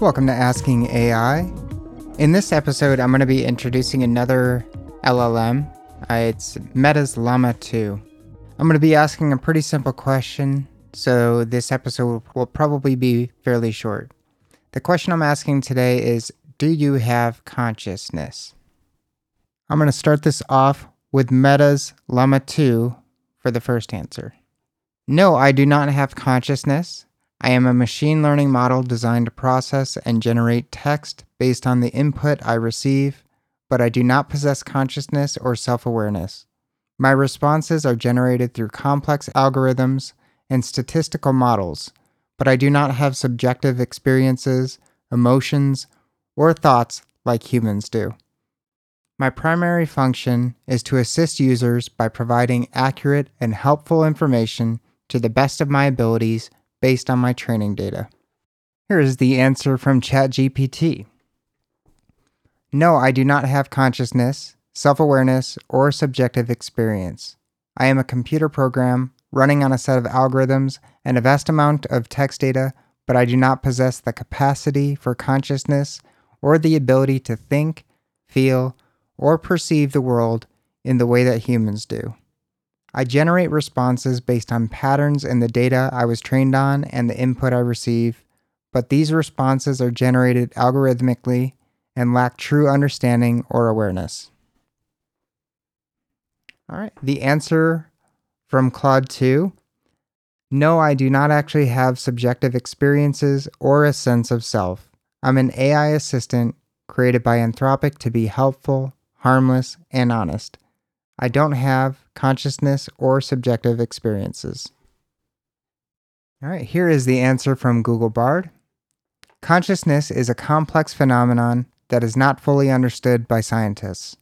Welcome to Asking AI. In this episode, I'm going to be introducing another LLM. Uh, it's Meta's Llama 2. I'm going to be asking a pretty simple question, so this episode will probably be fairly short. The question I'm asking today is Do you have consciousness? I'm going to start this off with Meta's Llama 2 for the first answer. No, I do not have consciousness. I am a machine learning model designed to process and generate text based on the input I receive, but I do not possess consciousness or self awareness. My responses are generated through complex algorithms and statistical models, but I do not have subjective experiences, emotions, or thoughts like humans do. My primary function is to assist users by providing accurate and helpful information to the best of my abilities based on my training data. Here is the answer from ChatGPT. No, I do not have consciousness, self awareness, or subjective experience. I am a computer program running on a set of algorithms and a vast amount of text data, but I do not possess the capacity for consciousness or the ability to think, feel, or perceive the world in the way that humans do. I generate responses based on patterns in the data I was trained on and the input I receive, but these responses are generated algorithmically and lack true understanding or awareness. All right, the answer from Claude 2 No, I do not actually have subjective experiences or a sense of self. I'm an AI assistant created by Anthropic to be helpful, harmless, and honest. I don't have consciousness or subjective experiences. All right, here is the answer from Google Bard. Consciousness is a complex phenomenon that is not fully understood by scientists.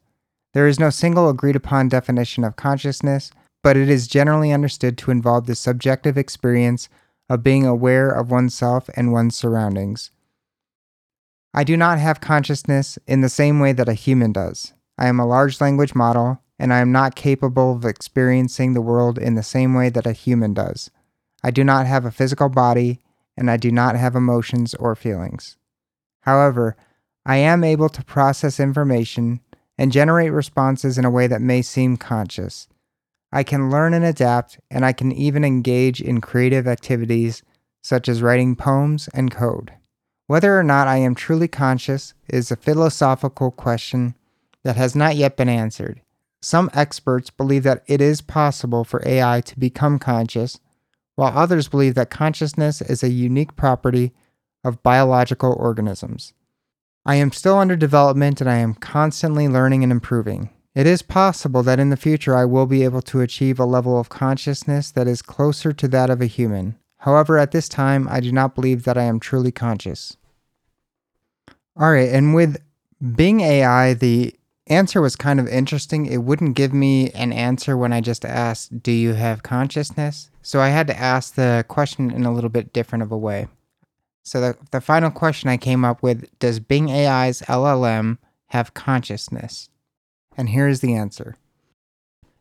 There is no single agreed upon definition of consciousness, but it is generally understood to involve the subjective experience of being aware of oneself and one's surroundings. I do not have consciousness in the same way that a human does. I am a large language model and I am not capable of experiencing the world in the same way that a human does. I do not have a physical body, and I do not have emotions or feelings. However, I am able to process information and generate responses in a way that may seem conscious. I can learn and adapt, and I can even engage in creative activities such as writing poems and code. Whether or not I am truly conscious is a philosophical question that has not yet been answered. Some experts believe that it is possible for AI to become conscious, while others believe that consciousness is a unique property of biological organisms. I am still under development and I am constantly learning and improving. It is possible that in the future I will be able to achieve a level of consciousness that is closer to that of a human. However, at this time, I do not believe that I am truly conscious. All right, and with Bing AI, the answer was kind of interesting. It wouldn't give me an answer when I just asked, Do you have consciousness? So I had to ask the question in a little bit different of a way. So the, the final question I came up with Does Bing AI's LLM have consciousness? And here's the answer.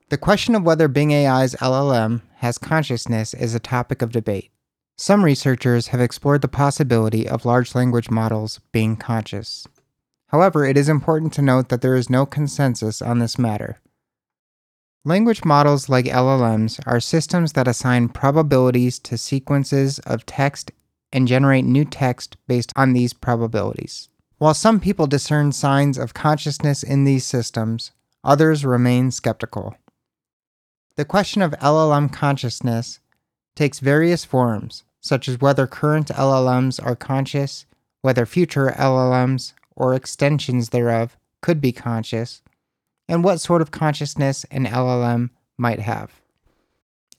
The question of whether Bing AI's LLM has consciousness is a topic of debate. Some researchers have explored the possibility of large language models being conscious. However, it is important to note that there is no consensus on this matter. Language models like LLMs are systems that assign probabilities to sequences of text and generate new text based on these probabilities. While some people discern signs of consciousness in these systems, others remain skeptical. The question of LLM consciousness takes various forms, such as whether current LLMs are conscious, whether future LLMs or extensions thereof could be conscious, and what sort of consciousness an LLM might have.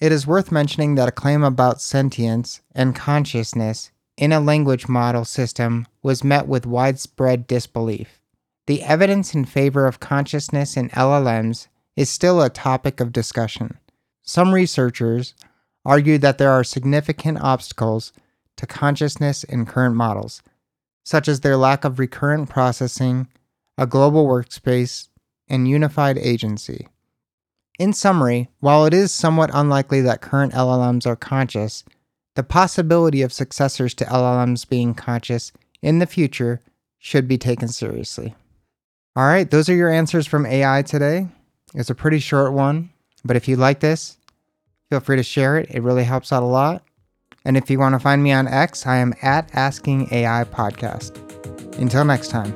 It is worth mentioning that a claim about sentience and consciousness in a language model system was met with widespread disbelief. The evidence in favor of consciousness in LLMs is still a topic of discussion. Some researchers argue that there are significant obstacles to consciousness in current models, such as their lack of recurrent processing, a global workspace, and unified agency. In summary, while it is somewhat unlikely that current LLMs are conscious, the possibility of successors to LLMs being conscious in the future should be taken seriously. All right, those are your answers from AI today. It's a pretty short one, but if you like this, feel free to share it. It really helps out a lot. And if you want to find me on X, I am at Asking AI Podcast. Until next time.